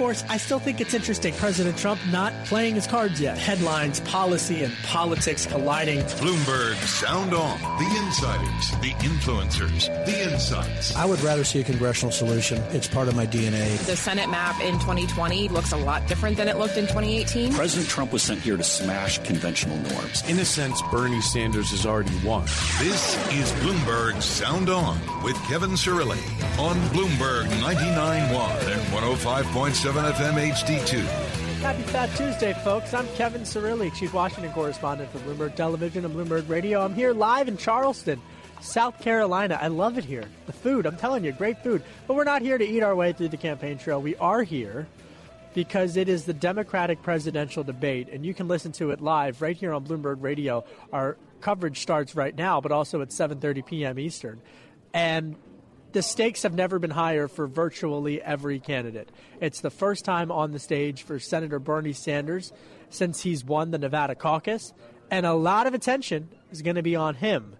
Of course, I still think it's interesting President Trump not playing his cards yet. Headlines, policy, and politics colliding. Bloomberg Sound On. The insiders, the influencers, the insights. I would rather see a congressional solution. It's part of my DNA. The Senate map in 2020 looks a lot different than it looked in 2018. President Trump was sent here to smash conventional norms. In a sense, Bernie Sanders has already won. This is Bloomberg Sound On with Kevin Cirilli on Bloomberg 99.1 and 105.7 FM HD2. Happy Fat Tuesday, folks. I'm Kevin Cirilli, Chief Washington Correspondent for Bloomberg Television and Bloomberg Radio. I'm here live in Charleston, South Carolina. I love it here. The food, I'm telling you, great food. But we're not here to eat our way through the campaign trail. We are here because it is the Democratic presidential debate, and you can listen to it live right here on Bloomberg Radio. Our coverage starts right now, but also at 7:30 p.m. Eastern. And the stakes have never been higher for virtually every candidate. It's the first time on the stage for Senator Bernie Sanders since he's won the Nevada caucus, and a lot of attention is going to be on him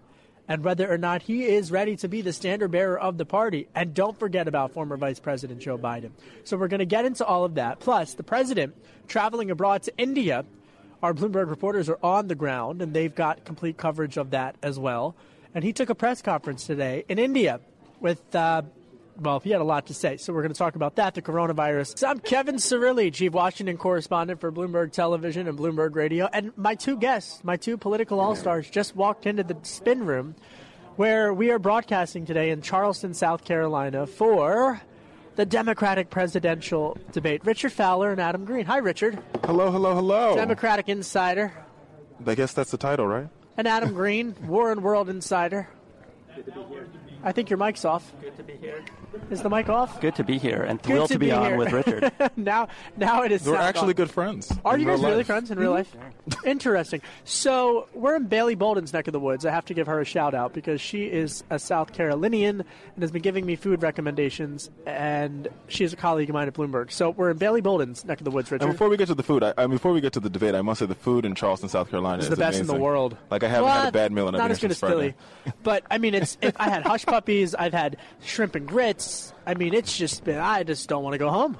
and whether or not he is ready to be the standard bearer of the party. And don't forget about former Vice President Joe Biden. So we're going to get into all of that. Plus, the president traveling abroad to India. Our Bloomberg reporters are on the ground, and they've got complete coverage of that as well. And he took a press conference today in India with, uh, well, he had a lot to say. So we're going to talk about that, the coronavirus. So I'm Kevin Cirilli, Chief Washington correspondent for Bloomberg Television and Bloomberg Radio. And my two guests, my two political all stars, just walked into the spin room where we are broadcasting today in Charleston, South Carolina for the Democratic presidential debate. Richard Fowler and Adam Green. Hi, Richard. Hello, hello, hello. Democratic insider. I guess that's the title, right? And Adam Green, Warren World insider. I think your mic's off. Good to be here. Is the mic off? Good to be here and Good thrilled to to be, be on here. with Richard. now, now it is. We're actually off. good friends. Are you real guys really life. friends in real mm-hmm. life? Interesting. So we're in Bailey Bolden's neck of the woods. I have to give her a shout out because she is a South Carolinian and has been giving me food recommendations, and she is a colleague of mine at Bloomberg. So we're in Bailey Bolden's neck of the woods, Richard. And before we get to the food, I, I, before we get to the debate, I must say the food in Charleston, South Carolina, It's is the best in the amazing. world. Like I haven't Well, had a bad meal in I've not as good as. Philly, but I mean, it's. If I had hush puppies. I've had shrimp and grits. I mean, it's just been. I just don't want to go home.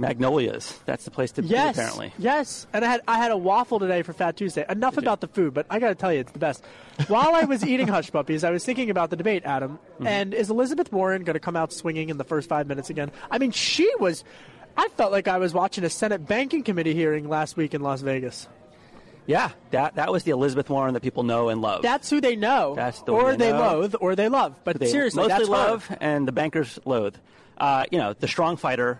Magnolias. That's the place to Yes, be, apparently. yes. And I had I had a waffle today for Fat Tuesday. Enough about the food, but I got to tell you, it's the best. While I was eating hush puppies, I was thinking about the debate, Adam. Mm-hmm. And is Elizabeth Warren going to come out swinging in the first five minutes again? I mean, she was. I felt like I was watching a Senate Banking Committee hearing last week in Las Vegas. Yeah, that that was the Elizabeth Warren that people know and love. That's who they know, That's the or one they loathe, or they love. But they seriously, mostly that's her. love and the bankers loathe. Uh, you know, the strong fighter,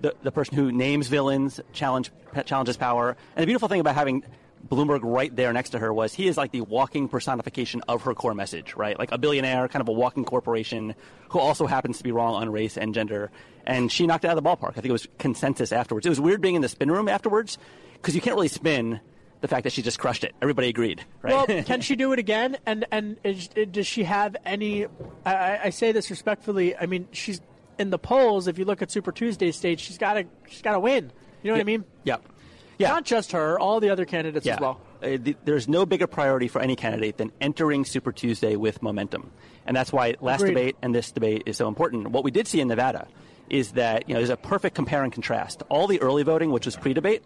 the the person who names villains, challenge challenges power. And the beautiful thing about having Bloomberg right there next to her was he is like the walking personification of her core message, right? Like a billionaire, kind of a walking corporation who also happens to be wrong on race and gender. And she knocked it out of the ballpark. I think it was consensus afterwards. It was weird being in the spin room afterwards because you can't really spin the fact that she just crushed it. Everybody agreed, right? Well, can she do it again? And and is, does she have any? I- I, say this respectfully. I mean, she's in the polls. If you look at Super Tuesday stage, she's got to she's got to win. You know what I mean? Yep. Yeah. Not just her, all the other candidates yeah. as well. Uh, th- there's no bigger priority for any candidate than entering Super Tuesday with momentum. And that's why last Agreed. debate and this debate is so important. What we did see in Nevada is that you know there's a perfect compare and contrast. All the early voting, which was pre-debate,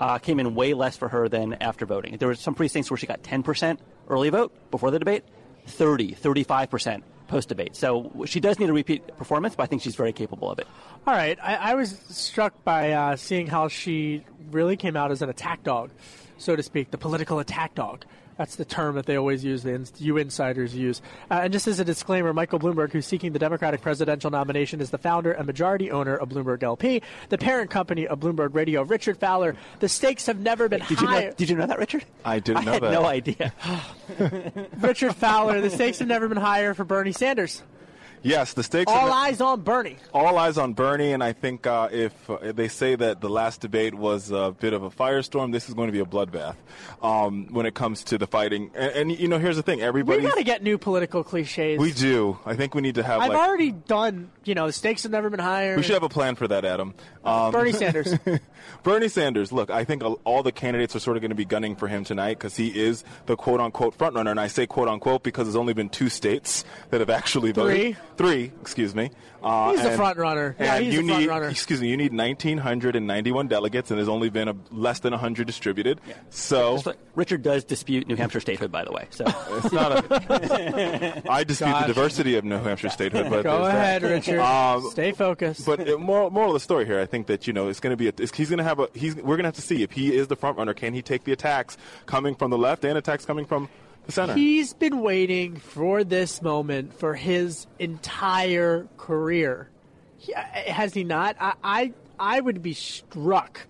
uh, came in way less for her than after voting. There were some precincts where she got 10% early vote before the debate, 30, 35% post-debate. So she does need a repeat performance, but I think she's very capable of it. All right, I, I was struck by uh, seeing how she really came out as an attack dog, so to speak, the political attack dog. That's the term that they always use, the you insiders use. Uh, and just as a disclaimer, Michael Bloomberg, who's seeking the Democratic presidential nomination, is the founder and majority owner of Bloomberg LP, the parent company of Bloomberg Radio. Richard Fowler, the stakes have never been Did you higher. know, did you know that, Richard? I didn't know I had that. no idea. Richard Fowler, the stakes have never been higher for Bernie Sanders. Yes, the stakes. All eyes on Bernie. all eyes on Bernie, and I think uh, if uh, they say that the last debate was a bit of a firestorm, this is going to be a bloodbath um, when it comes to the fighting. And, and you know, here's the thing: everybody. We got to get new political cliches. We do. I think we need to have. I've like, already done. You know, the stakes have never been higher. We should have a plan for that, Adam. Um, Bernie Sanders. Bernie Sanders. Look, I think all the candidates are sort of going to be gunning for him tonight because he is the quote unquote frontrunner. And I say quote unquote because there's only been two states that have actually voted. Three. Three, excuse me. Uh, He's the and- front runner. Yeah, he's you the front need, runner. excuse me, you need 1,991 delegates, and there's only been a, less than 100 distributed. So like- Richard does dispute New Hampshire statehood, by the way. So it's not a. I dispute Gosh. the diversity of New Hampshire statehood, but Go there's that. ahead, Richard. Um, Stay focused. But uh, moral, moral of the story here, I think that you know it's going to be. A, it's- he's going to have a. He's. We're going to have to see if he is the front runner. Can he take the attacks coming from the left and attacks coming from the center? He's been waiting for this moment for his entire career. He- uh, has he not? I, I I would be struck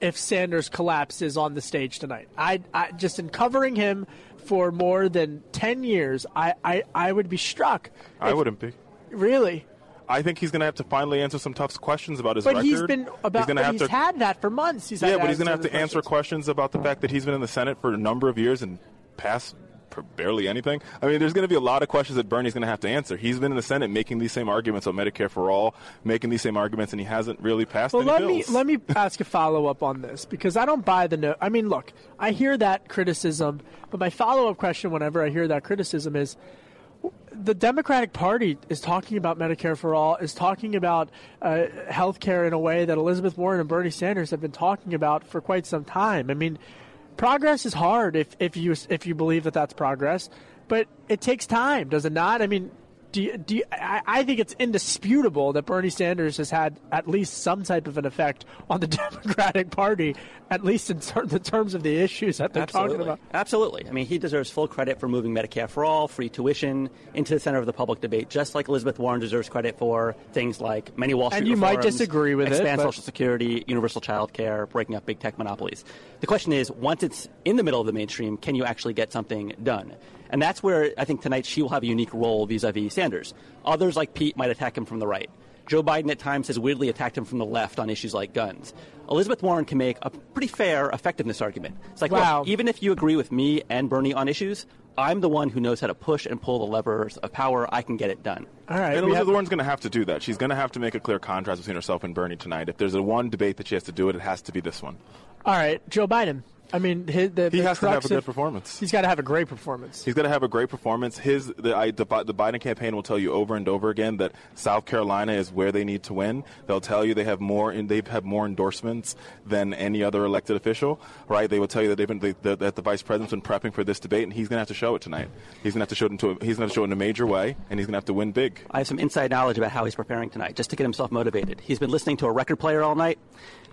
if Sanders collapses on the stage tonight. I, I just in covering him for more than ten years, I, I, I would be struck. I If- wouldn't be. really. I think he's going to have to finally answer some tough questions about his But record. he's been about. He's going to but have he's to. had that for months. He's had yeah, but he's going to have to answer questions about the fact that he's been in the Senate for a number of years and passed for barely anything. I mean, there's going to be a lot of questions that Bernie's going to have to answer. He's been in the Senate making these same arguments on Medicare for all, making these same arguments, and he hasn't really passed Well, let bills. me let me ask a follow up on this because I don't buy the no. I mean, look, I hear that criticism, but my follow up question, whenever I hear that criticism, is the Democratic Party is talking about Medicare for all, is talking about uh, health care in a way that Elizabeth Warren and Bernie Sanders have been talking about for quite some time. I mean, progress is hard if, if you if you believe that that's progress, but it takes time, does it not? I mean, do you, do you, I, I think it's indisputable that Bernie Sanders has had at least some type of an effect on the Democratic Party, at least in ter- the terms of the issues that they're Absolutely. talking about. Absolutely. I mean, he deserves full credit for moving Medicare for all, free tuition into the center of the public debate, just like Elizabeth Warren deserves credit for things like many Wall Street And you might disagree with it, expand but- Social Security, universal child care, breaking up big tech monopolies. The question is, once it's in the middle of the mainstream, can you actually get something done? And that's where I think tonight she will have a unique role vis-a-vis Sanders. Others like Pete might attack him from the right. Joe Biden at times has weirdly attacked him from the left on issues like guns. Elizabeth Warren can make a pretty fair effectiveness argument. It's like, Wow. look, even if you agree with me and Bernie on issues, I'm the one who knows how to push and pull the levers of power. I can get it done. All right. And Elizabeth have- Warren's going to have to do that. She's going to have to make a clear contrast between herself and Bernie tonight. If there's a one debate that she has to do it, it has to be this one. All right, Joe Biden. I mean, his, the, He the has to have a good of- performance. He's got to have a great performance. He's got to have a great performance. His the, I, the the Biden campaign will tell you over and over again that South Carolina is where they need to win. They'll tell you they have more and they've had more endorsements than any other elected official. Right? They will tell you that they've been they, that, that the vice president's been prepping for this debate, and he's going to have to show it tonight. He's going to have to show it into a, he's going to show it in a major way, and he's going to have to win big. I have some inside knowledge about how he's preparing tonight, just to get himself motivated. He's been listening to a record player all night.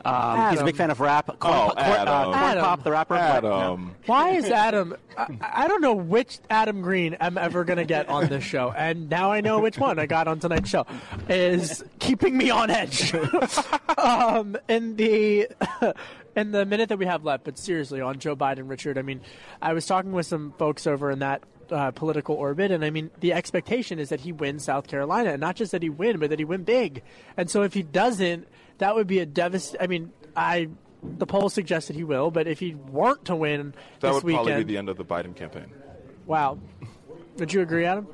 Um, he's a big fan of rap. Corn, Oh, Corn- uh, Adam. Corn Adam. Pop, the rapper. Adam. Why is Adam? I, I don't know which Adam Green I'm ever going to get on this show, and now I know which one I got on tonight's show. Is keeping me on edge. um, in the in the minute that we have left, but seriously, on Joe Biden, Richard. I mean, I was talking with some folks over in that. Uh, political orbit, and I mean, the expectation is that he wins South Carolina, and not just that he win, but that he win big. And so, if he doesn't, that would be a devast. I mean, I the polls suggested he will, but if he weren't to win That this would weekend, probably be the end of the Biden campaign. Wow. Would you agree, Adam?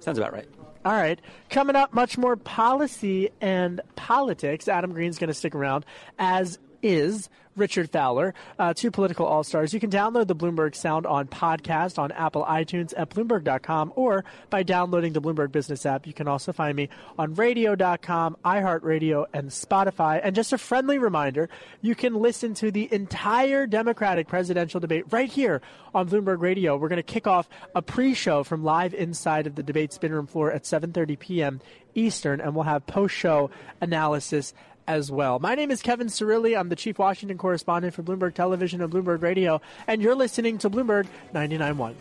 Sounds about right. All right. Coming up, much more policy and politics. Adam Green's going to stick around, as is Richard Fowler, uh, two political all stars. You can download the Bloomberg Sound on podcast on Apple iTunes at Bloomberg.com or by downloading the Bloomberg Business app. You can also find me on radio.com, iHeartRadio, and Spotify. And just a friendly reminder you can listen to the entire Democratic presidential debate right here on Bloomberg Radio. We're going to kick off a pre show from live inside of the debate spin room floor at 7.30 p.m. Eastern, and we'll have post show analysis as well. My name is Kevin Cirilli. I'm the chief Washington correspondent for Bloomberg Television and Bloomberg Radio, and you're listening to Bloomberg 99.1.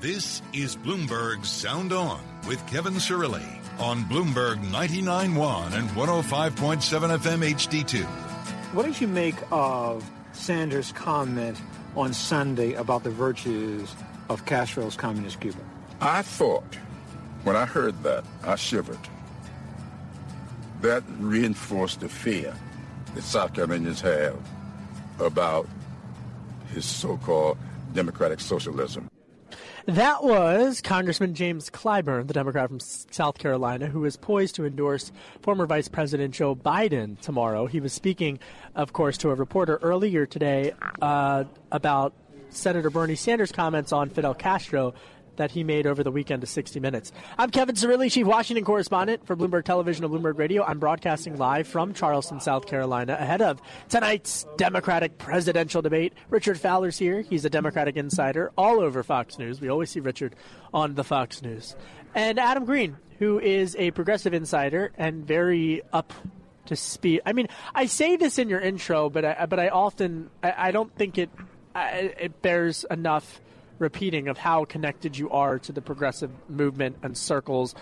This is Bloomberg Sound On with Kevin Cirilli. on Bloomberg 99.1 and 105.7 FM HD2. What did you make of Sanders' comment on Sunday about the virtues of Castro's communist Cuba? I thought, when I heard that, I shivered. That reinforced the fear that South Carolinians have about his so-called democratic socialism. That was Congressman James Clyburn, the Democrat from South Carolina, who is poised to endorse former Vice President Joe Biden tomorrow. He was speaking, of course, to a reporter earlier today uh, about Senator Bernie Sanders' comments on Fidel Castro that he made over the weekend to 60 Minutes. I'm Kevin Cirilli, Chief Washington Correspondent for Bloomberg Television and Bloomberg Radio. I'm broadcasting live from Charleston, South Carolina, ahead of tonight's Democratic presidential debate. Richard Fowler's here. He's a Democratic insider all over Fox News. We always see Richard on the Fox News. And Adam Green, who is a progressive insider and very up to speed. I mean, I say this in your intro, but I, but I often I, I don't think it it bears enough repeating of how connected you are to the progressive movement and circles.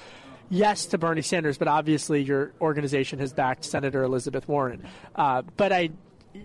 Yes, to Bernie Sanders, but obviously your organization has backed Senator Elizabeth Warren. Uh, but I,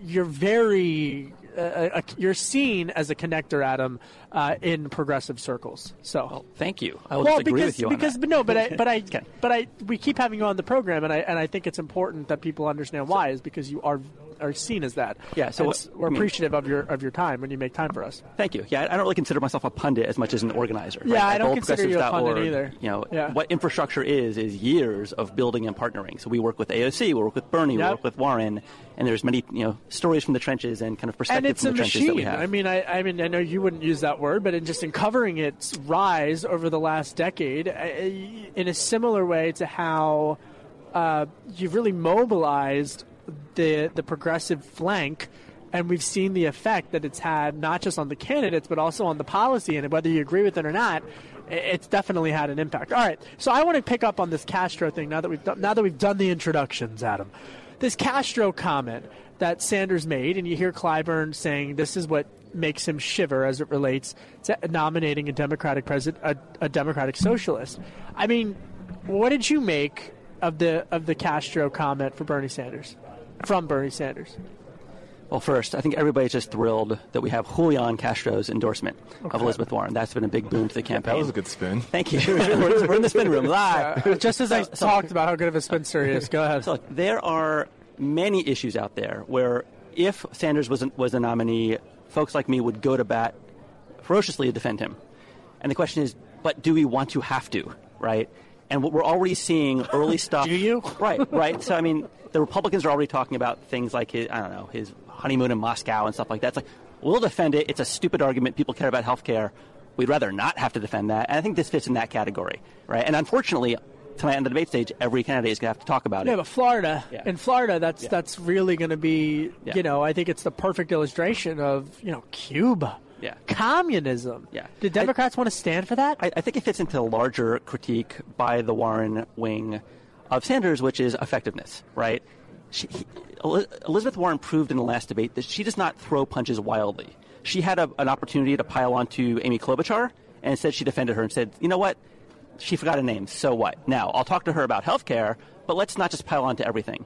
you're very uh, you're seen as a connector, Adam, uh, in progressive circles. So, well, thank you. I will well, agree because, with you because, but no, but I, but I, okay. but I, we keep having you on the program, and I, and I think it's important that people understand why is because you are are seen as that. Yeah, so what, we're appreciative of your of your time when you make time for us. Thank you. Yeah, I don't really consider myself a pundit as much as an organizer. Yeah, right? I don't consider you a pundit either. You know, yeah. what infrastructure is is years of building and partnering. So we work with AOC, we work with Bernie, yep. we work with Warren, and there's many you know stories from the trenches and kind of perspectives from the trenches that we have. I mean, I, I mean, I know you wouldn't use that word, but in just in covering its rise over the last decade, in a similar way to how uh, you've really mobilized the the progressive flank and we've seen the effect that it's had not just on the candidates but also on the policy and whether you agree with it or not it's definitely had an impact. All right so i want to pick up on this castro thing now that we've done, now that we've done the introductions adam. This castro comment that sanders made and you hear clyburn saying this is what makes him shiver as it relates to nominating a democratic president a, a democratic socialist. I mean what did you make of the of the castro comment for bernie sanders from Bernie Sanders? Well, first, I think everybody's just thrilled that we have Julian Castro's endorsement okay. of Elizabeth Warren. That's been a big boon to the campaign. That was a good spin. Thank you. we're, in the spin room live. Yeah. Uh, just as I so, talked about how good of a spinster he is. Go ahead. So, look, there are many issues out there where if Sanders was, was a nominee, folks like me would go to bat ferociously to defend him. And the question is, but do we want to have to, right? And what we're already seeing early stuff. do you? Right, right. So, I mean, the Republicans are already talking about things like his, I don't know, his honeymoon in Moscow and stuff like that. It's like, we'll defend it. It's a stupid argument. People care about health care. We'd rather not have to defend that. And I think this fits in that category, right? And unfortunately, tonight on the debate stage, every candidate is going to have to talk about it. Yeah, but Florida, yeah. in Florida, that's yeah. that's really going to be, yeah. you know, I think it's the perfect illustration of, you know, Cuba. Yeah. Communism. Yeah. Did Democrats I, want to stand for that? I, I think it fits into a larger critique by the Warren wing of Sanders, which is effectiveness, right? she, he, Elizabeth Warren proved in the last debate that she does not throw punches wildly. She had a, an opportunity to pile onto Amy Klobuchar, and instead she defended her and said, you know what? She forgot a name, so what? Now, I'll talk to her about health care, but let's not just pile onto everything.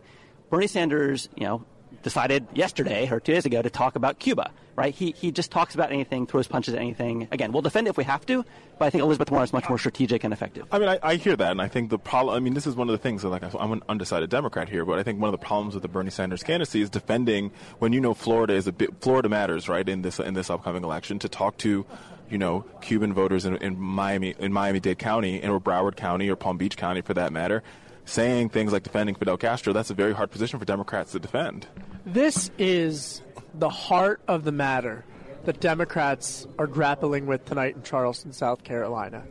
Bernie Sanders, you know, decided yesterday or two days ago to talk about Cuba, right? He, he just talks about anything, throws punches at anything. Again, we'll defend it if we have to, but I think Elizabeth Warren is much more strategic and effective. I mean, I, I hear that, and I think the problem, I mean, this is one of the things that, like, I'm an undecided Democrat here, but I think one of the problems with the Bernie Sanders candidacy is defending when you know Florida is a bit, Florida matters, right, in this, in this upcoming election, to talk to, you know, Cuban voters in, in Miami, in Miami-Dade County, or Broward County, or Palm Beach County for that matter, saying things like defending Fidel Castro, that's a very hard position for Democrats to defend. This is the heart of the matter that Democrats are grappling with tonight in Charleston, South Carolina.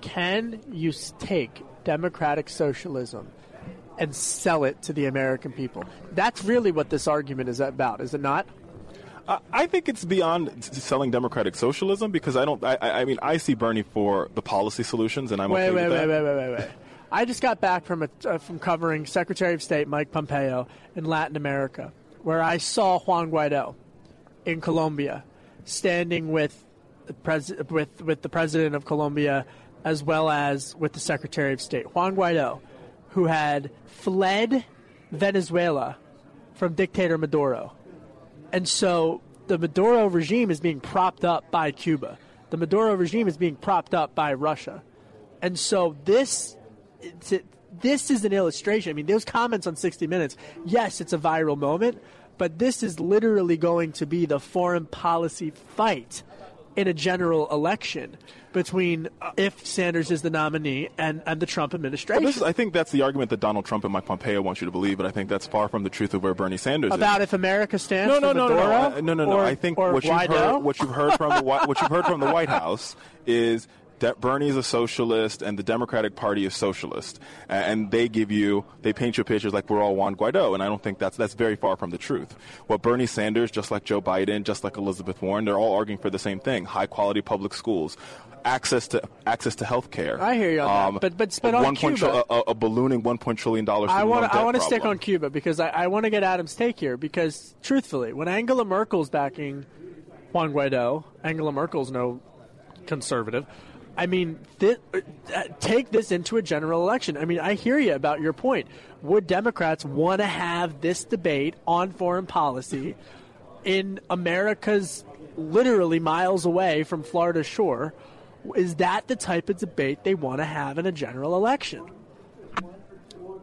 Can you take democratic socialism and sell it to the American people? That's really what this argument is about, is it not? I think it's beyond selling democratic socialism because I don't. I, I mean, I see Bernie for the policy solutions, and I'm wait, okay wait, with wait, that. Wait, wait, wait, wait, I just got back from a, uh, from covering Secretary of State Mike Pompeo in Latin America, where I saw Juan Guaido in Colombia standing with the pres- with with the president of Colombia, as well as with the Secretary of State, Juan Guaido, who had fled Venezuela from dictator Maduro. And so the Maduro regime is being propped up by Cuba. The Maduro regime is being propped up by Russia. And so this this is an illustration. I mean, those comments on 60 Minutes, yes, it's a viral moment, but this is literally going to be the foreign policy fight in a general election between uh, if Sanders is the nominee and, and the Trump administration. Is, I think that's the argument that Donald Trump and Mike Pompeo want you to believe, but I think that's far from the truth of where Bernie Sanders About is. if America stands no, no, no, Maduro? no, no, no, no, no. Or, I think what you've heard, what you've heard from the what you've heard from the White House is that is a socialist and the Democratic Party is socialist, and they give you they paint you pictures like we're all Juan Guaido, and I don't think that's that's very far from the truth. What Bernie Sanders, just like Joe Biden, just like Elizabeth Warren, they're all arguing for the same thing: high quality public schools. Access to access to health care. I hear you on that. Um, but- but- but on Cuba- tr- a, a ballooning one point trillion dollars. I want I want to stick on Cuba because I, I want to get Adam's take here. Because truthfully, when Angela Merkel's backing Juan Guaido, Angela Merkel's no conservative. I mean, thi- uh, take this into a general election. I mean, I hear you about your point. Would Democrats want to have this debate on foreign policy in America's literally miles away from Florida shore? Is that the type of debate they want to have in a general election?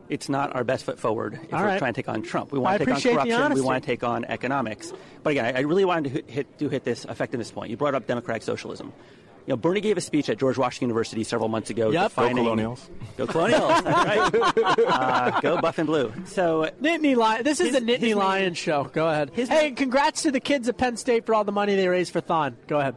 it's not our best foot forward if All we're right. trying to take on Trump. We I want to take on corruption. We want to take on economics. But again, I, I really wanted to hit, hit, do hit this effectiveness point. You brought up democratic socialism. You know, Bernie gave a speech at George Washington University several months ago. Yep. Go Colonials. Go Colonials. That's right. Uh, go Buff and Blue. So Nittany Lion. This is His- the Nittany Lion show. Go ahead. his hey, congrats to the kids at Penn State for all the money they raised for Thon. Go ahead.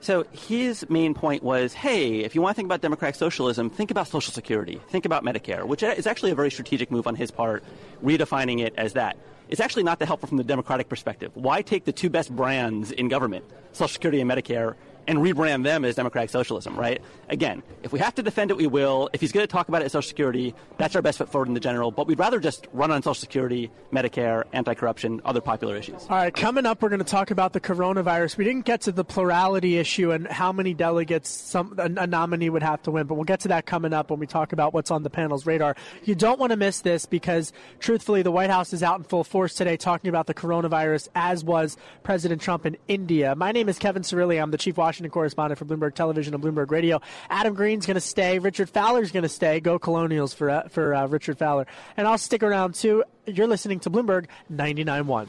So his main point was, hey, if you want to think about democratic socialism, think about Social Security, think about Medicare, which is actually a very strategic move on his part, redefining it as that. It's actually not that helpful from the democratic perspective. Why take the two best brands in government, Social Security and Medicare, and rebrand them as democratic socialism, right? Again, if we have to defend it, we will. If he's going to talk about it as Social Security, that's our best foot forward in the general. But we'd rather just run on Social Security, Medicare, anti-corruption, other popular issues. All right, coming up, we're going to talk about the coronavirus. We didn't get to the plurality issue and how many delegates some a, a nominee would have to win, but we'll get to that coming up when we talk about what's on the panel's radar. You don't want to miss this because, truthfully, the White House is out in full force today talking about the coronavirus, as was President Trump in India. My name is Kevin Cirilli. I'm the chief Washington correspondent for Bloomberg Television and Bloomberg Radio. Adam Green's going to stay. Richard Fowler's going to stay. Go Colonials for uh, for uh, Richard Fowler, and I'll stick around too. You're listening to Bloomberg 99.1.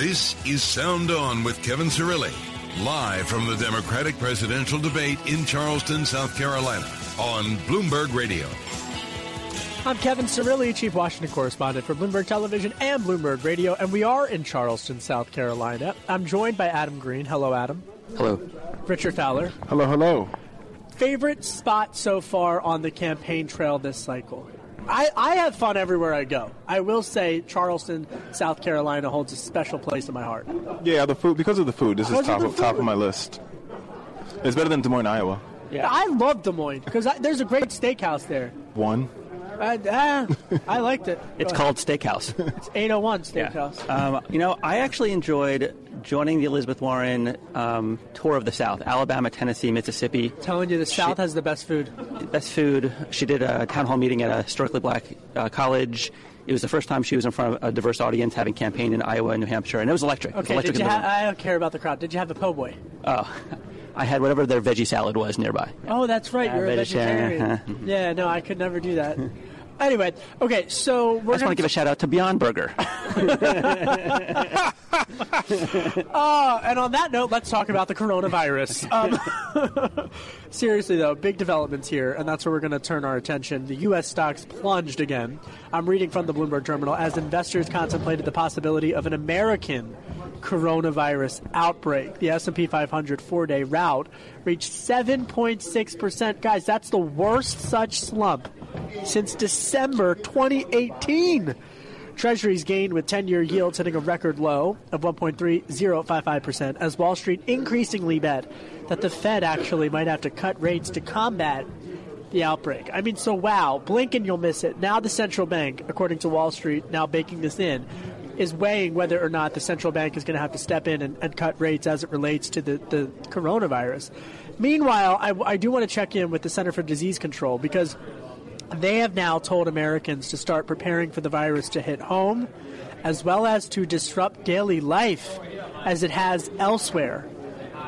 This is Sound On with Kevin Cirilli, live from the Democratic presidential debate in Charleston, South Carolina, on Bloomberg Radio. I'm Kevin Cirilli, Chief Washington Correspondent for Bloomberg Television and Bloomberg Radio, and we are in Charleston, South Carolina. I'm joined by Adam Green. Hello, Adam. Hello. Richard Fowler. Hello, hello. Favorite spot so far on the campaign trail this cycle? I, I have fun everywhere I go. I will say Charleston, South Carolina holds a special place in my heart. Yeah, the food because of the food. This is Because of top the of, top food. of my list. It's better than Des Moines, Iowa. Yeah. I love Des Moines because there's a great steakhouse there. One. I, ah, I liked it. It's called Steakhouse. It's 801 Steakhouse. Um, you know, I actually enjoyed joining the Elizabeth Warren um, tour of the South, Alabama, Tennessee, Mississippi. Telling you, the South has the best food. Best food. She did a town hall meeting at a historically black uh, college. It was the first time she was in front of a diverse audience, having campaigned in Iowa and New Hampshire, and it was electric. It was Okay, electric did you ha- I don't care about the crowd. Did you have a po' boy? Oh, I had whatever their veggie salad was nearby. Oh, that's right. Yeah, You're a vegetarian. vegetarian. yeah, no, I could never do that. Anyway, okay, so we're I just want to give a shout out to Beyond Burger. uh, and on that note, let's talk about the coronavirus. Um, seriously, though, big developments here, and that's where we're going to turn our attention. The U.S. stocks plunged again. I'm reading from the Bloomberg Terminal as investors contemplated the possibility of an American coronavirus outbreak. The S&P 500 four-day rout reached 7.6%. Guys, that's the worst such slump since December 2018. Treasuries gained with 10 year yields hitting a record low of 1.3055%, as Wall Street increasingly bet that the Fed actually might have to cut rates to combat the outbreak. I mean, so wow, blink and you'll miss it. Now the central bank, according to Wall Street, now baking this in, is weighing whether or not the central bank is going to have to step in and, and cut rates as it relates to the, the coronavirus. Meanwhile, I, I do want to check in with the Center for Disease Control because they have now told Americans to start preparing for the virus to hit home, as well as to disrupt daily life as it has elsewhere.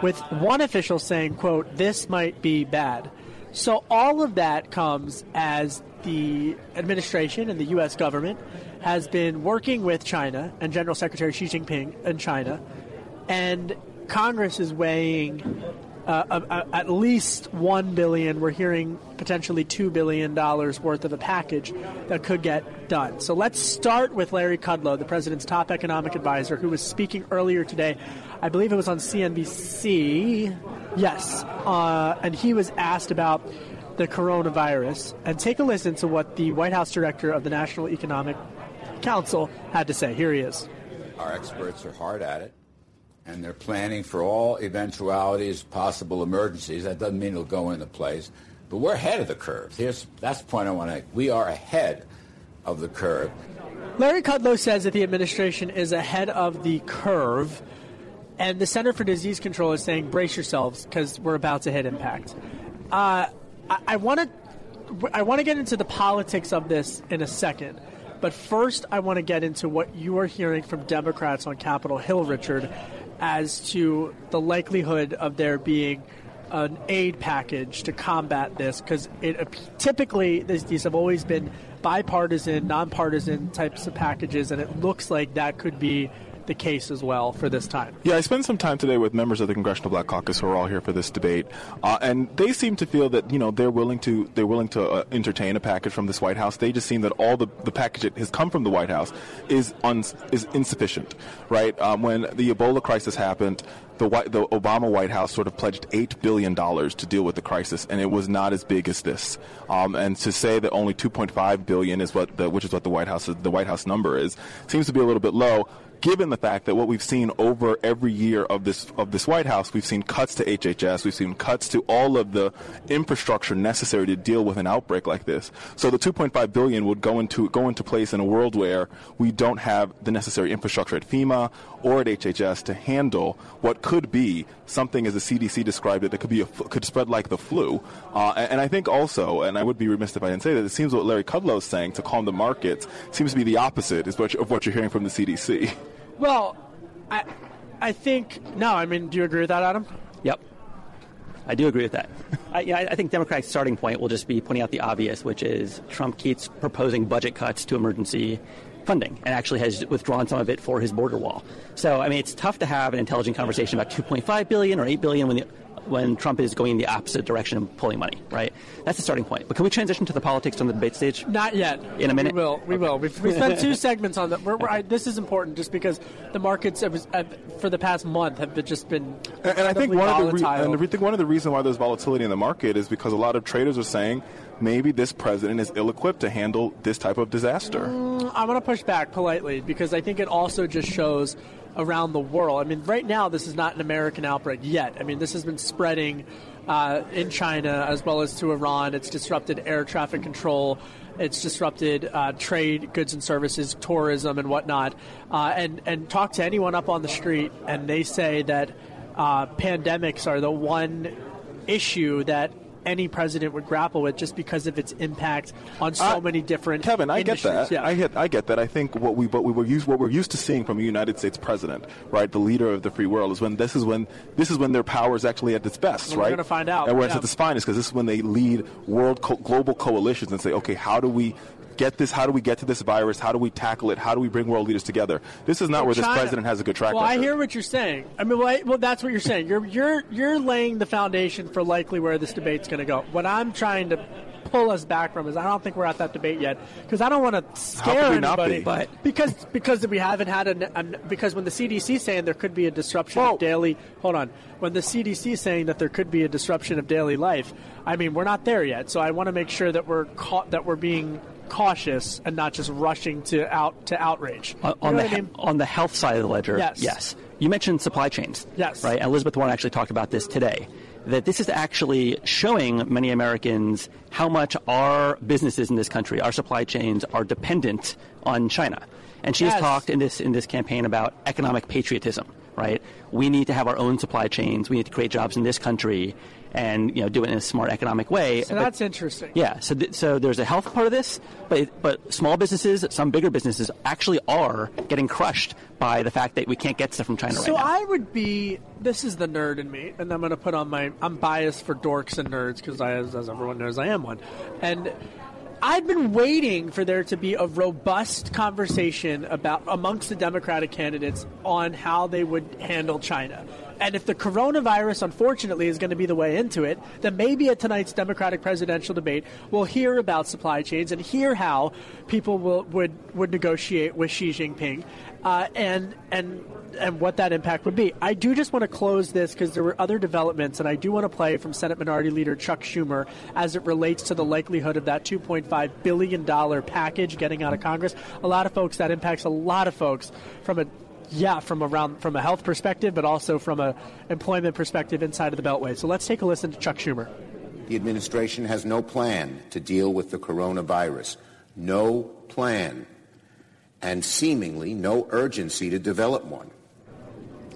With one official saying, quote, this might be bad. So all of that comes as the administration and the U.S. government has been working with China and General Secretary Xi Jinping in China, and Congress is weighing uh, at least one billion. We're hearing potentially two billion dollars worth of a package that could get done. So let's start with Larry Kudlow, the president's top economic advisor, who was speaking earlier today. I believe it was on CNBC. Yes, uh, and he was asked about the coronavirus. And take a listen to what the White House director of the National Economic Council had to say. Here he is. Our experts are hard at it and they're planning for all eventualities, possible emergencies. That doesn't mean it'll go into place, but we're ahead of the curve. Here's that's the point I want to make. We are ahead of the curve. Larry Kudlow says that the administration is ahead of the curve, and the Center for Disease Control is saying brace yourselves because we're about to hit impact. Uh, I want to I want to get into the politics of this in a second. But first, I want to get into what you are hearing from Democrats on Capitol Hill, Richard, as to the likelihood of there being an aid package to combat this because it typically these have always been bipartisan, nonpartisan types of packages, and it looks like that could be the case as well for this time. Yeah, I spent some time today with members of the Congressional Black Caucus who are all here for this debate, uh, and they seem to feel that you know they're willing to they're willing to uh, entertain a package from this White House. They just seem that all the, the package that has come from the White House is un, is insufficient, right? Um, when the Ebola crisis happened, the, White, the, Obama White House sort of pledged eight billion dollars to deal with the crisis, and it was not as big as this. Um, and to say that only 2.5 billion is what the, which is what the White House the White House number is seems to be a little bit low given the fact that what we've seen over every year of this of this White House, we've seen cuts to HHS, we've seen cuts to all of the infrastructure necessary to deal with an outbreak like this. So the 2.5 billion would go into go into place in a world where we don't have the necessary infrastructure at FEMA or at HHS to handle what could be something, as the CDC described it, that could be a, could spread like the flu. Uh, and, and, I think also, and I would be remiss if I didn't say that, it seems what Larry Kudlow is saying to calm the markets seems to be the opposite is what of what you're hearing from the CDC. Well, I, I think no. I mean, do you agree with that, Adam? Yep. I do agree with that. I, yeah, I think Democrats' starting point will just be pointing out the obvious, which is Trump keeps proposing budget cuts to emergency funding and actually has withdrawn some of it for his border wall. So, I mean, it's tough to have an intelligent conversation about 2.5 billion or 8 billion when the when Trump is going in the opposite direction and pulling money, right? That's the starting point. But can we transition to the politics on the debate stage? Not yet. In a minute? We will. We okay. will. We've, we spent two segments on that. We're, we're, I, this is important just because the markets have, have, for the past month have been, just been and, and I think one of the re- and I think one of the reasons why there's volatility in the market is because a lot of traders are saying maybe this president is ill-equipped to handle this type of disaster. I want to push back politely because I think it also just shows around the world. I mean, right now, this is not an American outbreak yet. I mean, this has been spreading uh, in China as well as to Iran. It's disrupted air traffic control. It's disrupted uh, trade, goods and services, tourism, and whatnot. Uh, and and talk to anyone up on the street, and they say that uh, pandemics are the one issue that any president would grapple with just because of its impact on so many different Kevin, I industries. get that. Yeah. I get I get that. I think what we what we were used what we're used to seeing from a United States president, right, the leader of the free world, is when this is when this is when their power is actually at its best, well, right? We're going to find out. And where yeah. it's at its finest because this is when they lead world co- global coalitions and say, okay, how do we get this? How do we get to this virus? How do we tackle it? How do we bring world leaders together? This is not where this president has a good track Well, record. I hear what you're saying. I mean, well, I- well, that's what you're saying. You're you're you're laying the foundation for likely where this debate's going to go. What I'm trying to pull us back from is I don't think we're at that debate yet because I don't want to scare could we not anybody. be? But because because we haven't had a, a because when the CDC saying there could be a disruption of daily hold on when the CDC saying that there could be a disruption of daily life. I mean, we're not there yet, so I want to make sure that we're caught that we're being cautious and not just rushing to out to outrage. On, You know the I mean? on the health side of the ledger, Yes. You mentioned supply chains. Yes. Right. Elizabeth Warren actually talked about this today. That this is actually showing many Americans how much our businesses in this country, our supply chains, are dependent on China. And she Yes. has talked in this in this campaign about economic patriotism. Right. We need to have our own supply chains. We need to create jobs in this country, and you know do it in a smart economic way. So But- that's interesting. yeah, so th- so there's a health part of this, but but small businesses, some bigger businesses, actually are getting crushed by the fact that we can't get stuff from China So right now. I would be. This is the nerd in me, and I'm going to put on my. I'm biased for dorks and nerds because I, as, as everyone knows, I am one. And I've been waiting for there to be a robust conversation about amongst the Democratic candidates on how they would handle China. And if the coronavirus, unfortunately, is going to be the way into it, then maybe at tonight's Democratic presidential debate, we'll hear about supply chains and hear how people will would would negotiate with Xi Jinping, uh, and and and what that impact would be. I do just want to close this because there were other developments, and I do want to play from Senate Minority Leader Chuck Schumer as it relates to the likelihood of that 2.5 billion dollar package getting out of Congress. A lot of folks that impacts a lot of folks from a yeah, from around from a health perspective, but also from a employment perspective inside of the Beltway. So let's take a listen to Chuck Schumer. The administration has no plan to deal with the coronavirus, no plan, and seemingly no urgency to develop one.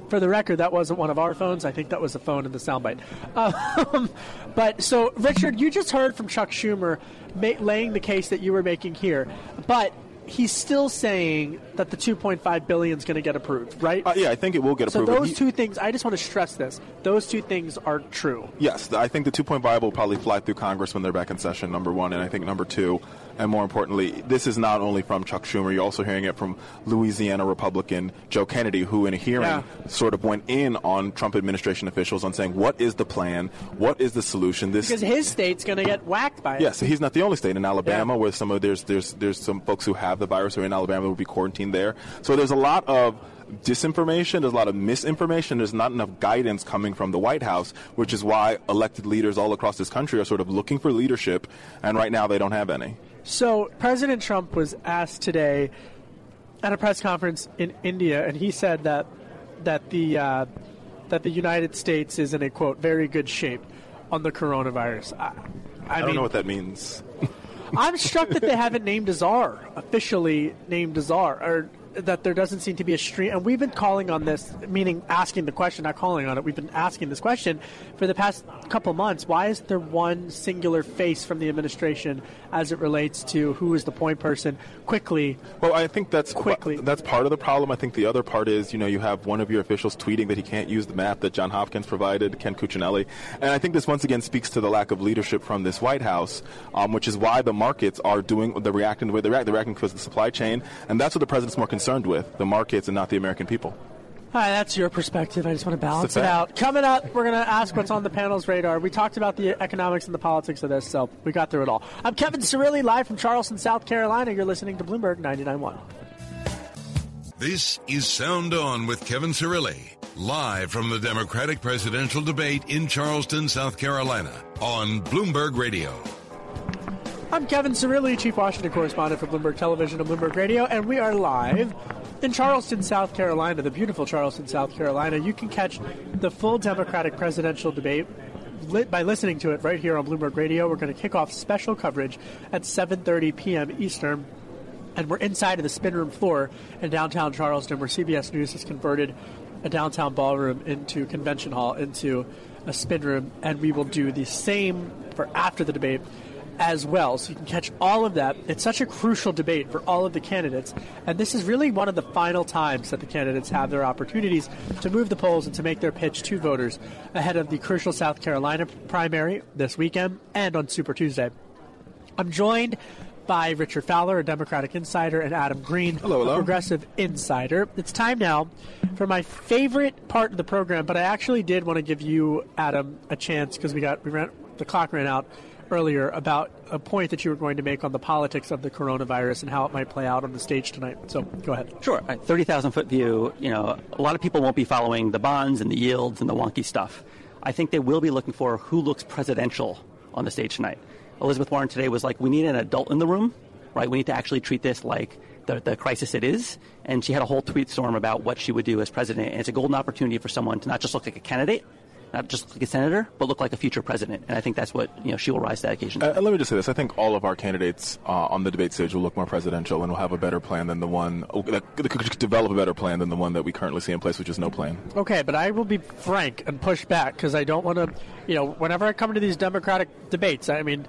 For the record, that wasn't one of our phones. I think that was a phone in the soundbite. Um, but so, Richard, you just heard from Chuck Schumer ma- laying the case that you were making here, but he's still saying that the 2.5 billion is going to get approved, right? Uh, yeah, I think it will get so approved. those He- two things, I just want to stress this: those two things are true. Yes, I think the 2.5 will probably fly through Congress when they're back in session, number one. And I think number two, and more importantly, this is not only from Chuck Schumer, you're also hearing it from Louisiana Republican Joe Kennedy, who in a hearing Yeah. sort of went in on Trump administration officials on saying, what is the plan? What is the solution? This Because his state's going to get whacked by it. Yes, he's not the only state in Alabama where some of there's there's there's some folks who have the virus who are in Alabama will be quarantined there. So there's a lot of disinformation, there's a lot of misinformation, there's not enough guidance coming from the White House, which is why elected leaders all across this country are sort of looking for leadership and right now they don't have any. So President Trump was asked today at a press conference in India, and he said that that the uh, that the United States is in a quote very good shape on the coronavirus. I, I, I, don't mean, know what that means. I'm struck that they haven't named a czar officially named a czar, or that there doesn't seem to be a stream. And we've been calling on this, meaning asking the question, not calling on it. We've been asking this question for the past couple months. Why is there one singular face from the administration as it relates to who is the point person? Quickly, Well, I think that's Quickly. That's part of the problem. I think the other part is, you know, you have one of your officials tweeting that he can't use the map that John Hopkins provided, Ken Cuccinelli, and I think this once again speaks to the lack of leadership from this White House, um, which is why the markets are doing the reacting the way they react. They're reacting because of the supply chain, and that's what the president's more concerned with: the markets and not the American people. Hi, that's your perspective. I just want to balance it out. Coming up, we're going to ask what's on the panel's radar. We talked about the economics and the politics of this, so we got through it all. I'm Kevin Cirilli, live from Charleston, South Carolina. You're listening to Bloomberg 99.1. This is Sound On with Kevin Cirilli, live from the Democratic presidential debate in Charleston, South Carolina, on Bloomberg Radio. I'm Kevin Cirilli, Chief Washington Correspondent for Bloomberg Television and Bloomberg Radio, and we are live in Charleston, South Carolina, the beautiful Charleston, South Carolina. You can catch the full Democratic presidential debate by listening to it right here on Bloomberg Radio. We're going to kick off special coverage at 7:30 p.m. Eastern. And we're inside of the spin room floor in downtown Charleston, where CBS News has converted a downtown ballroom into convention hall, into a spin room, and we will do the same for after the debate as well. So you can catch all of that. It's such a crucial debate for all of the candidates, and this is really one of the final times that the candidates have their opportunities to move the polls and to make their pitch to voters ahead of the crucial South Carolina primary this weekend and on Super Tuesday. I'm joined by Richard Fowler, a Democratic insider, and Adam Green, Hello, hello. a progressive insider. It's time now for my favorite part of the program, but I actually did want to give you, Adam, a chance because we got we ran the clock ran out earlier about a point that you were going to make on the politics of the coronavirus and how it might play out on the stage tonight. So go ahead. Sure. A 30,000 foot view, you know, a lot of people won't be following the bonds and the yields and the wonky stuff. I think they will be looking for who looks presidential on the stage tonight. Elizabeth Warren today was like, we need an adult in the room, right? We need to actually treat this like the, the crisis it is. And she had a whole tweet storm about what she would do as president. And it's a golden opportunity for someone to not just look like a candidate, not just like a senator, but look like a future president. And I think that's what, you know, she will rise to that occasion. Uh, and let me just say this: I think all of our candidates uh, on the debate stage will look more presidential and will have a better plan than the one oh, that that could develop a better plan than the one that we currently see in place, which is no plan. Okay, but I will be frank and push back because I don't want to, you know, whenever I come to these Democratic debates, I mean,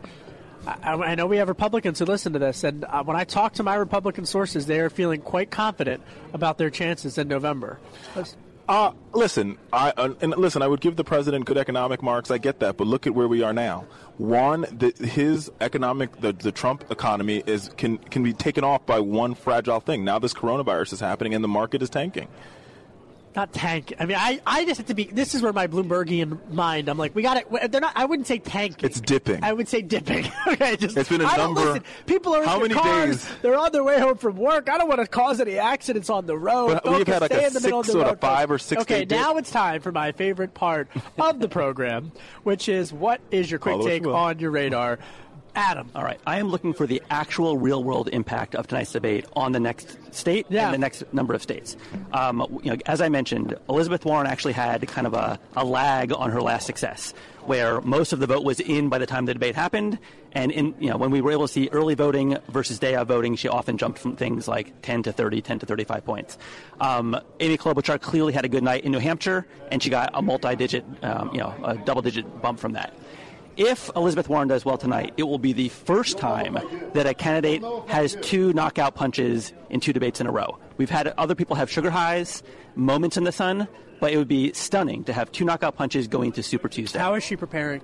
I, I know we have Republicans who listen to this, and uh, when I talk to my Republican sources, they are feeling quite confident about their chances in November. Let's- Uh, listen, I uh, and listen. I would give the president good economic marks. I get that, but look at where we are now. One, the, his economic, the, the Trump economy is can can be taken off by one fragile thing. Now this coronavirus is happening, and the market is tanking. Not tank. I mean, I, I just have to be. This is where my Bloombergian mind. I'm like, we got it. They're not. I wouldn't say tank. It's dipping. I would say dipping. okay, just It's been a I number- Listen, people are How in their cars. days? They're on their way home from work. I don't want to cause any accidents on the road. But we've had like stay a in the middle of six the or a five or six Okay, day dip. now it's time for my favorite part of the program, which is what is your quick take on your radar, Adam? All right. I am looking for the actual real world impact of tonight's debate on the next state and the next number of states. Um, you know, as I mentioned, Elizabeth Warren actually had kind of a, a lag on her last success, where most of the vote was in by the time the debate happened. And in, you know, when we were able to see early voting versus day of voting, she often jumped from things like 10 to 30, 10 to 35 points. Um, Amy Klobuchar clearly had a good night in New Hampshire, and she got a multi-digit, um, you know, a double-digit bump from that. If Elizabeth Warren does well tonight, it will be the first time that a candidate has two knockout punches in two debates in a row. We've had other people have sugar highs, moments in the sun, but it would be stunning to have two knockout punches going to Super Tuesday. How is she preparing?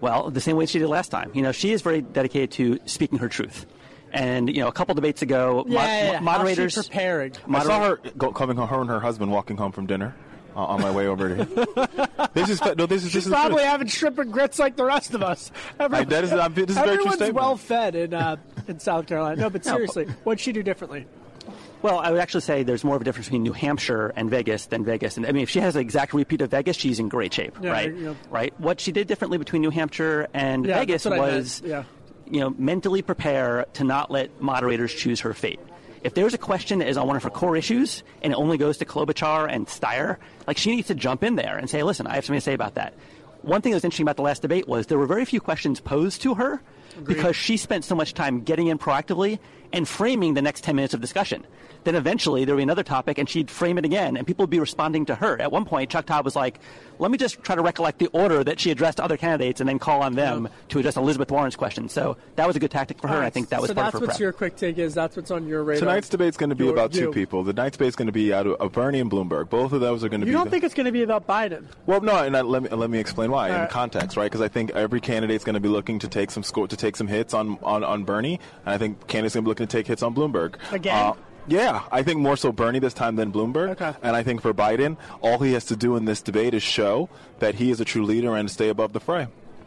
Well, the same way she did last time. You know, she is very dedicated to speaking her truth. And you know, a couple debates ago, Yeah, mod- yeah, yeah. moderators How's she preparing? I saw her go, coming, her and her husband walking home from dinner on my way over to. this is no, this is She's this is probably true. having shrimp and grits like the rest of us. Everyone- that is- I'm- this is a very true everyone's statement. well fed in uh, in South Carolina. No, but No, seriously, what'd she do differently? Well, I would actually say there's more of a difference between New Hampshire and Vegas than Vegas. And I mean, if she has an exact repeat of Vegas, she's in great shape, Yeah, right? yeah. Right. What she did differently between New Hampshire and Yeah, Vegas that's what I meant. was, Yeah. you know, mentally prepare to not let moderators choose her fate. If there's a question that is on one of her core issues and it only goes to Klobuchar and Steyer, like she needs to jump in there and say, listen, I have something to say about that. One thing that was interesting about the last debate was there were very few questions posed to her because she spent so much time getting in proactively and framing the next 10 minutes of discussion. Then eventually there would be another topic and she'd frame it again and people would be responding to her. At one point, Chuck Todd was like, let me just try to recollect the order that she addressed other candidates and then call on them to address Elizabeth Warren's question. So that was a good tactic for her, and I think that was so part that's of her what's prep. your quick take is. That's what's on your radar. Tonight's debate's going to be Your- about two people. The night's debate's going to be out of, of Bernie and Bloomberg. Both of those are going to You be. You don't the- think it's going to be about Biden? Well, no, and I, let me let me explain why All in right. context, right? Because I think every candidate's going to be looking to take some score, to take some hits on on, on Bernie, and I think candidates going to be looking to take hits on Bloomberg Again? Uh, yeah, I think more so Bernie this time than Bloomberg. Okay. And I think for Biden, all he has to do in this debate is show that he is a true leader and stay above the fray.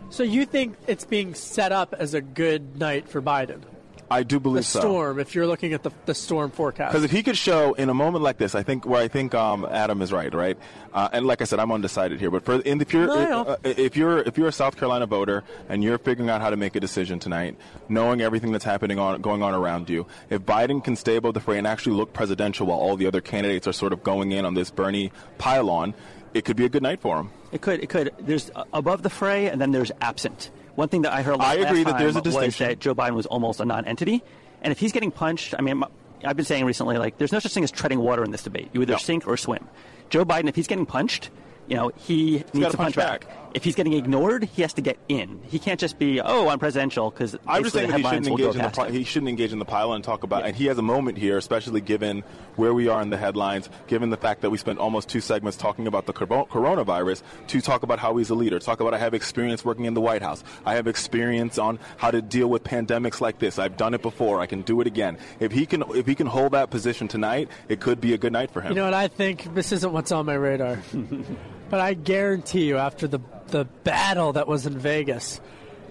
So you think it's being set up as a good night for Biden? I do The believe so. storm, if you're looking at the, the storm forecast. Because if he could show in a moment like this, I think where I think um, Adam is right, right? Uh, and like I said, I'm undecided here. But for in, if you're No, I know. uh, if you're if you're a South Carolina voter and you're figuring out how to make a decision tonight, knowing everything that's happening on going on around you, if Biden can stay above the fray and actually look presidential while all the other candidates are sort of going in on this Bernie pylon, it could be a good night for him. It could. It could. There's uh, above the fray, and then there's absent. One thing that I heard a lot I agree that there's a was distinction. that Joe Biden was almost a non-entity, and if he's getting punched, I mean, I've been saying recently, like, there's no such thing as treading water in this debate. You either sink or swim. Joe Biden, if he's getting punched, you know, he needs gotta to punch punch back. If he's getting ignored, he has to get in. He can't just be, oh, I'm presidential because I'm just saying that he shouldn't engage in the past pi- he shouldn't engage in the pile and talk about. And he has a moment here, especially given where we are in the headlines, given the fact that we spent almost two segments talking about the coronavirus, to talk about how he's a leader. Talk about I have experience working in the White House. I have experience on how to deal with pandemics like this. I've done it before. I can do it again. If he can, if he can hold that position tonight, it could be a good night for him. You know what? I think this isn't what's on my radar. but I guarantee you, after the, the battle that was in Vegas,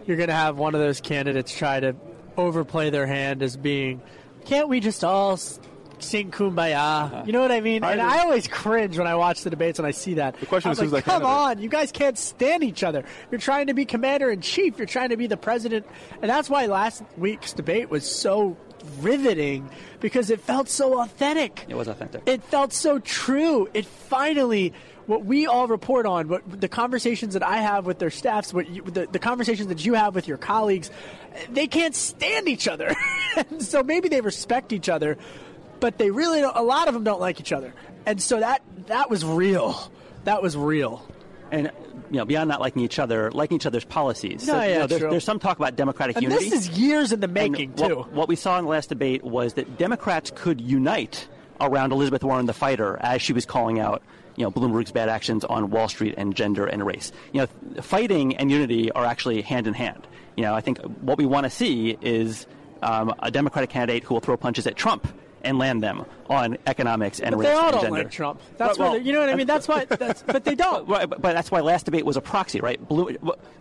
you're going to have one of those candidates try to overplay their hand as being, can't we just all sing kumbaya? You know what I mean? I and. I always cringe when I watch the debates and I see that. The question I'm is who's like, that come candidate? on, you guys can't stand each other. You're trying to be commander in chief. You're trying to be the president. And that's why last week's debate was so riveting because it felt so authentic. It was authentic. It felt so true. It finally, what we all report on, what the conversations that I have with their staffs, what you, the, the conversations that you have with your colleagues, they can't stand each other. so maybe they respect each other, but they really don't, a lot of them don't like each other. And so that that was real. That was real. And you know, beyond not liking each other, liking each other's policies. No, so, you yeah, know, there's, true. there's some talk about democratic And unity. this is years in the making what- too. What, we saw in the last debate was that Democrats could unite around Elizabeth Warren, the fighter, as she was calling out, you know, Bloomberg's bad actions on Wall Street and gender and race. You know, fighting and unity are actually hand in hand. You know, I think what we want to see is um, a Democratic candidate who will throw punches at Trump and land them on economics and But race they all and don't gender. like Trump. That's Well, they- you know what I mean. That's why. That's, but they don't. Right, but, but that's why last debate was a proxy, right? Blue,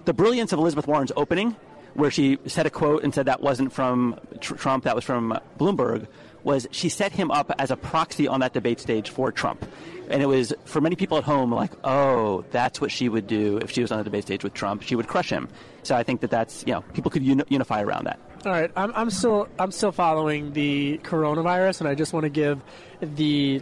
the brilliance of Elizabeth Warren's opening, where she said a quote and said that wasn't from tr- Trump, that was from Bloomberg, was she set him up as a proxy on that debate stage for Trump. And it was, for many people at home, like, oh, that's what she would do if she was on the debate stage with Trump. She would crush him. So I think that that's, you know, people could uni- unify around that. All right, I'm, I'm still I'm still following the coronavirus, and I just want to give the,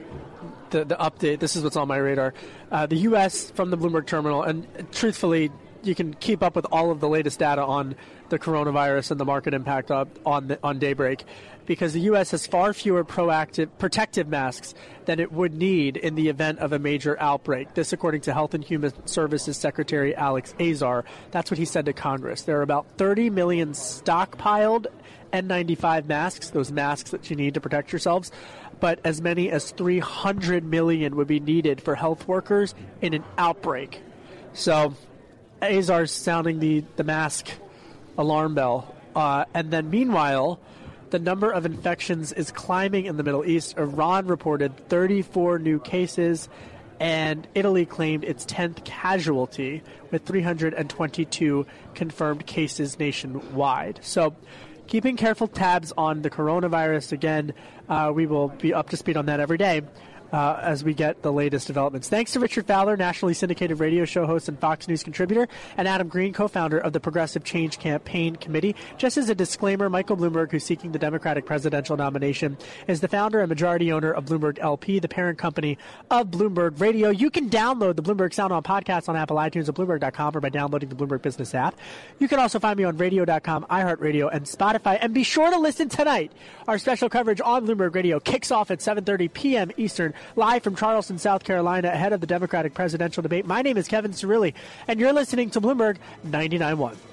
the the update. This is what's on my radar. Uh, the U.S. from the Bloomberg terminal, and truthfully, you can keep up with all of the latest data on the coronavirus and the market impact on on, the, on Daybreak, because the U.S. has far fewer proactive protective masks than it would need in the event of a major outbreak. This, according to Health and Human Services Secretary Alex Azar. That's what he said to Congress. There are about 30 million stockpiled N95 masks, those masks that you need to protect yourselves, but as many as 300 million would be needed for health workers in an outbreak. So, Azar's sounding the, the mask alarm bell. Uh, and then, meanwhile, the number of infections is climbing in the Middle East. Iran reported 34 new cases, and Italy claimed its 10th casualty with 322 confirmed cases nationwide. So, keeping careful tabs on the coronavirus again. Uh, we will be up to speed on that every day. Uh, as we get the latest developments. Thanks to Richard Fowler, nationally syndicated radio show host and Fox News contributor, and Adam Green, co founder of the Progressive Change Campaign Committee. Just as a disclaimer, Michael Bloomberg, who's seeking the Democratic presidential nomination, is the founder and majority owner of Bloomberg LP, the parent company of Bloomberg Radio. You can download the Bloomberg Sound on podcast on Apple iTunes at Bloomberg.com or by downloading the Bloomberg Business app. You can also find me on radio.com, iHeartRadio, and Spotify. And be sure to listen tonight. Our special coverage on Bloomberg Radio kicks off at 7.30 p.m. Eastern, live from Charleston, South Carolina, ahead of the Democratic presidential debate. My name is Kevin Cirilli, and you're listening to Bloomberg 99.1.